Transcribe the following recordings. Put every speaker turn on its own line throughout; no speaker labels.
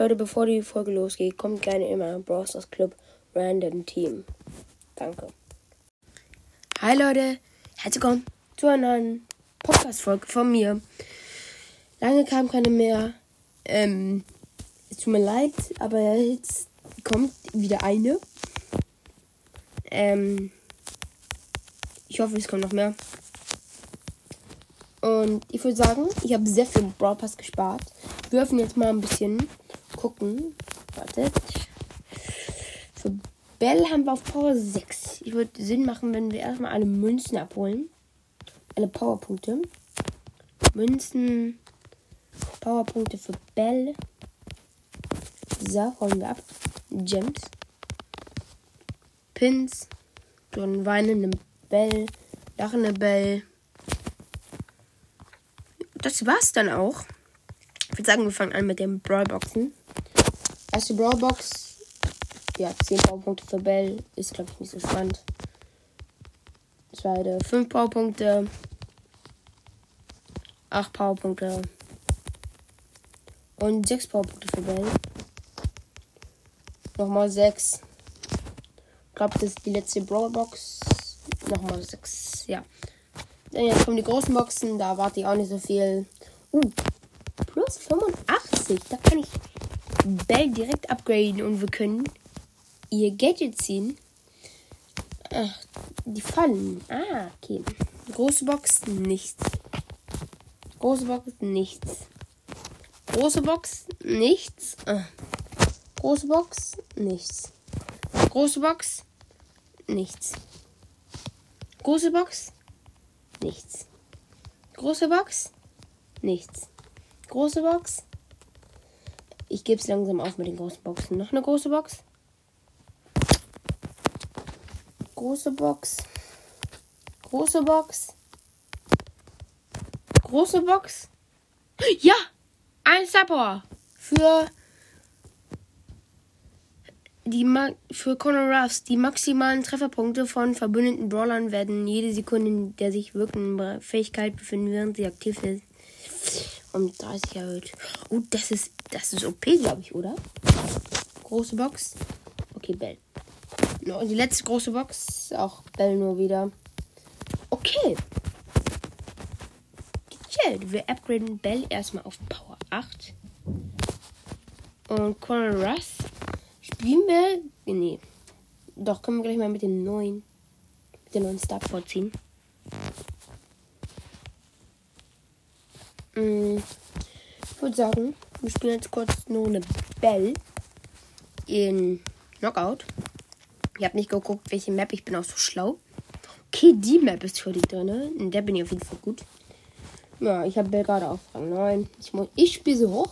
Leute, bevor die Folge losgeht, kommt gerne in meinen Browsers Club Random Team. Danke. Hi Leute, herzlich willkommen zu einer neuen Podcast-Folge von mir. Lange kam keine mehr. Ähm, es tut mir leid, aber jetzt kommt wieder eine. Ähm, ich hoffe, es kommt noch mehr. Und ich würde sagen, ich habe sehr viel Brawl Pass gespart. Wir dürfen jetzt mal ein bisschen gucken. Wartet. Für Bell haben wir auf Power 6. Ich würde Sinn machen, wenn wir erstmal alle Münzen abholen. Alle Powerpunkte. Münzen. Powerpunkte für Bell. So, holen wir ab. Gems. Pins. Ein weinende Bell. Lachende Bell. Das war's dann auch. Ich würde sagen, wir fangen an mit den Brawlboxen. Erste Brawlbox. Ja, 10 Powerpunkte für Bell. Ist, glaube ich, nicht so spannend. Zweite, 5 Powerpunkte. 8 Powerpunkte. Und 6 Powerpunkte für Bell. Nochmal 6. Ich glaube, das ist die letzte Brawlbox. Nochmal 6. Ja. Dann jetzt kommen die großen Boxen. Da erwarte ich auch nicht so viel. Uh, plus 85. Da kann ich Bell direkt upgraden und wir können ihr Gadget ziehen. Ach, die fallen. Ah, okay. Große Box, nichts. Große Box, nichts. Große Box, nichts. Ah. Große Box, nichts. Große Box, nichts. Große Box, nichts. Große Box, nichts. Große Box. Ich gebe es langsam auf mit den großen Boxen. Noch eine große Box. Große Box. Große Box. Große Box. Ja! Ein Support. Für die Ma für Conor Ruffs. Die maximalen Trefferpunkte von verbündeten Brawlern werden jede Sekunde, in der sich wirkende Fähigkeit befinden, während sie aktiv ist, um 30 erhöht. Oh, das ist, das ist OP, glaube ich, oder? Große Box. Okay, Bell. No, die letzte große Box. Auch Bell nur wieder. Okay. Gechillt. Wir upgraden Bell erstmal auf Power 8. Und Conor Russ spielen wir. Nee. Doch, können wir gleich mal mit den neuen. Mit den neuen Star vorziehen. Ich würde sagen, wir spielen jetzt kurz nur eine Bell in Knockout. Ich habe nicht geguckt, welche Map. Ich bin auch so schlau. Okay, die Map ist für die drin. In der bin ich auf jeden Fall gut. Ja, ich habe Bell gerade auf Rang 9. Ich, ich spiele sie hoch.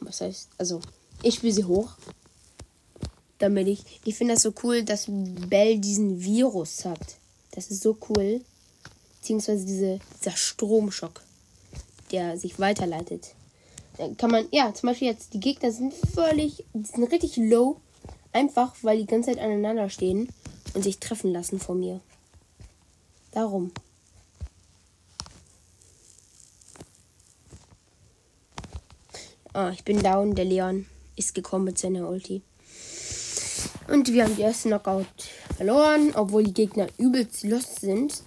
Was heißt, also, ich spiele sie hoch. Damit ich. Ich finde das so cool, dass Bell diesen Virus hat. Das ist so cool. Beziehungsweise diese, dieser Stromschock, der sich weiterleitet. Dann kann man, ja, zum Beispiel jetzt, die Gegner sind völlig, die sind richtig low. Einfach, weil die ganze Zeit aneinander stehen und sich treffen lassen von mir. Darum. Ah, ich bin down. Der Leon ist gekommen mit seiner Ulti. Und wir haben die erste Knockout verloren, obwohl die Gegner übelst lost sind.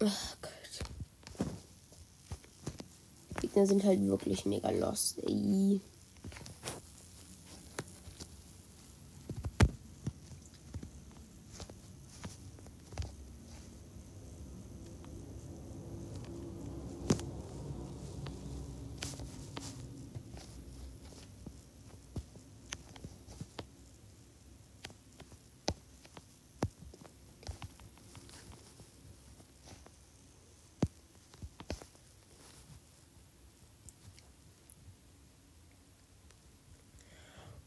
Ach Gott. Die Gegner sind halt wirklich mega lost. Ey.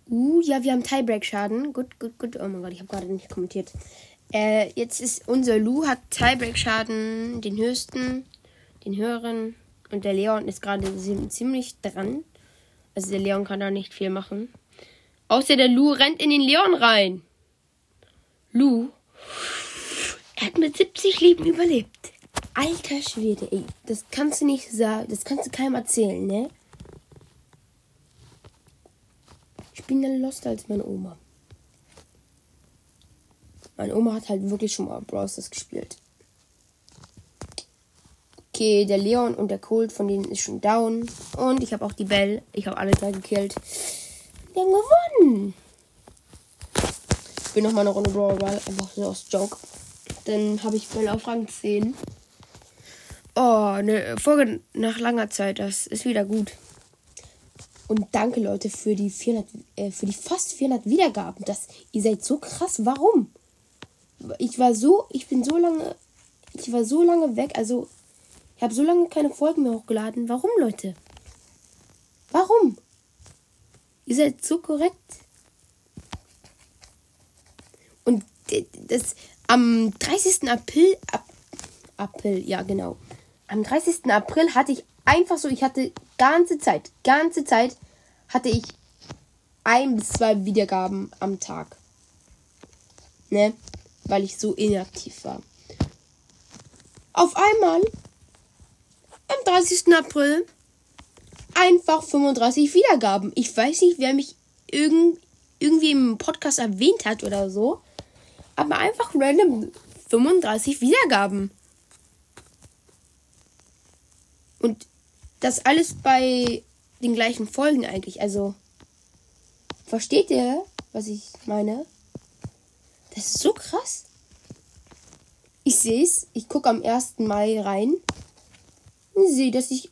Uh, ja, wir haben Tiebreak-Schaden. Gut, gut, gut. Oh mein Gott, ich habe gerade nicht kommentiert. Äh, jetzt ist unser Lu hat Tiebreak-Schaden, den höchsten, den höheren. Und der Leon ist gerade ziemlich dran. Also der Leon kann da nicht viel machen. Außer der Lu rennt in den Leon rein. Lu. Er hat mit 70 Leben überlebt. Alter Schwede, ey. Das kannst du nicht sagen. Das kannst du keinem erzählen, ne? Bin ja lost als meine Oma. Meine Oma hat halt wirklich schon mal Brawl Stars gespielt. Okay, der Leon und der Colt von denen ist schon down. Und ich habe auch die Belle. Ich habe alle drei gekillt. Wir haben gewonnen. Ich bin noch mal eine Runde Brawl Ball. Einfach so aus Joke. Dann habe ich Belle auf Rang 10. Oh, eine Folge nach langer Zeit. Das ist wieder gut. Und danke, Leute, für die 400, äh, für die fast 400 Wiedergaben. Das, ihr seid so krass. Warum? Ich war so, ich bin so lange, ich war so lange weg. Also, ich habe so lange keine Folgen mehr hochgeladen. Warum, Leute? Warum? Ihr seid so korrekt. Und das am 30. April, Ap, April, ja genau. Am 30. April hatte ich einfach so, ich hatte ganze Zeit, ganze Zeit hatte ich ein bis zwei Wiedergaben am Tag. Ne? Weil ich so inaktiv war. Auf einmal am 30. April einfach 35 Wiedergaben. Ich weiß nicht, wer mich irgend, irgendwie im Podcast erwähnt hat oder so. Aber einfach random 35 Wiedergaben. Und das alles bei den gleichen Folgen eigentlich. Also, versteht ihr, was ich meine? Das ist so krass. Ich sehe es. Ich gucke am 1. Mai rein sehe, dass ich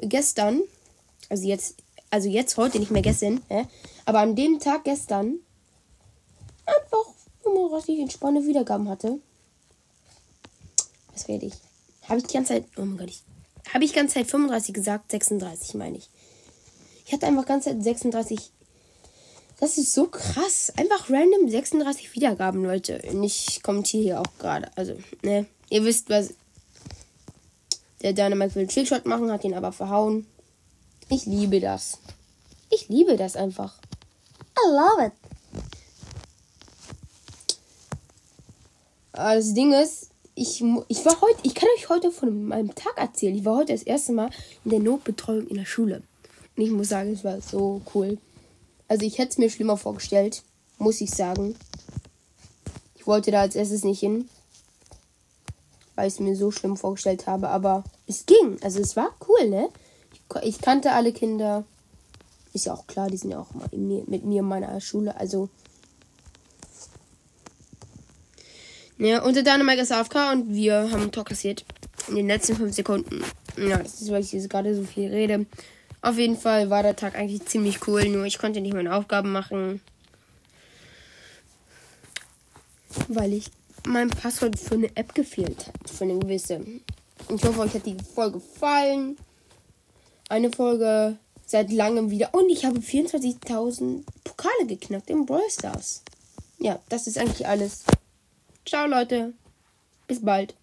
gestern, also jetzt, also jetzt heute nicht mehr gestern, hä? aber an dem Tag gestern einfach 35 entspannte Wiedergaben hatte. Was rede ich? Habe ich die ganze Zeit, oh mein Gott, ich, habe ich die ganze Zeit 35 gesagt, 36 meine ich. Ich hatte einfach ganze Zeit 36. Das ist so krass. Einfach random 36 Wiedergaben, Leute. Ich kommentiere hier auch gerade. Also, ne, ihr wisst, was, der Dynamite will einen Skillshot machen, hat ihn aber verhauen. Ich liebe das. Ich liebe das einfach. I love it. Aber das Ding ist, ich, ich war heute, ich kann euch heute von meinem Tag erzählen. Ich war heute das erste Mal in der Notbetreuung in der Schule. Und ich muss sagen, es war so cool. Also ich hätte es mir schlimmer vorgestellt, muss ich sagen. Ich wollte da als erstes nicht hin weil ich es mir so schlimm vorgestellt habe. Aber es ging. Also es war cool, ne? Ich, ich kannte alle Kinder. Ist ja auch klar, die sind ja auch mal mit mir in meiner Schule. Also. Ja, und der Dynamite ist AFK und wir haben ein Tor kassiert. In den letzten 5 Sekunden. Ja, das ist, weil ich jetzt gerade so viel rede. Auf jeden Fall war der Tag eigentlich ziemlich cool, nur ich konnte nicht meine Aufgaben machen. Weil ich mein Passwort für eine App gefehlt hat. Für eine gewisse. Ich hoffe, euch hat die Folge gefallen. Eine Folge seit langem wieder. Und ich habe 24.000 Pokale geknackt im Brawl Stars. Ja, das ist eigentlich alles. Ciao, Leute. Bis bald.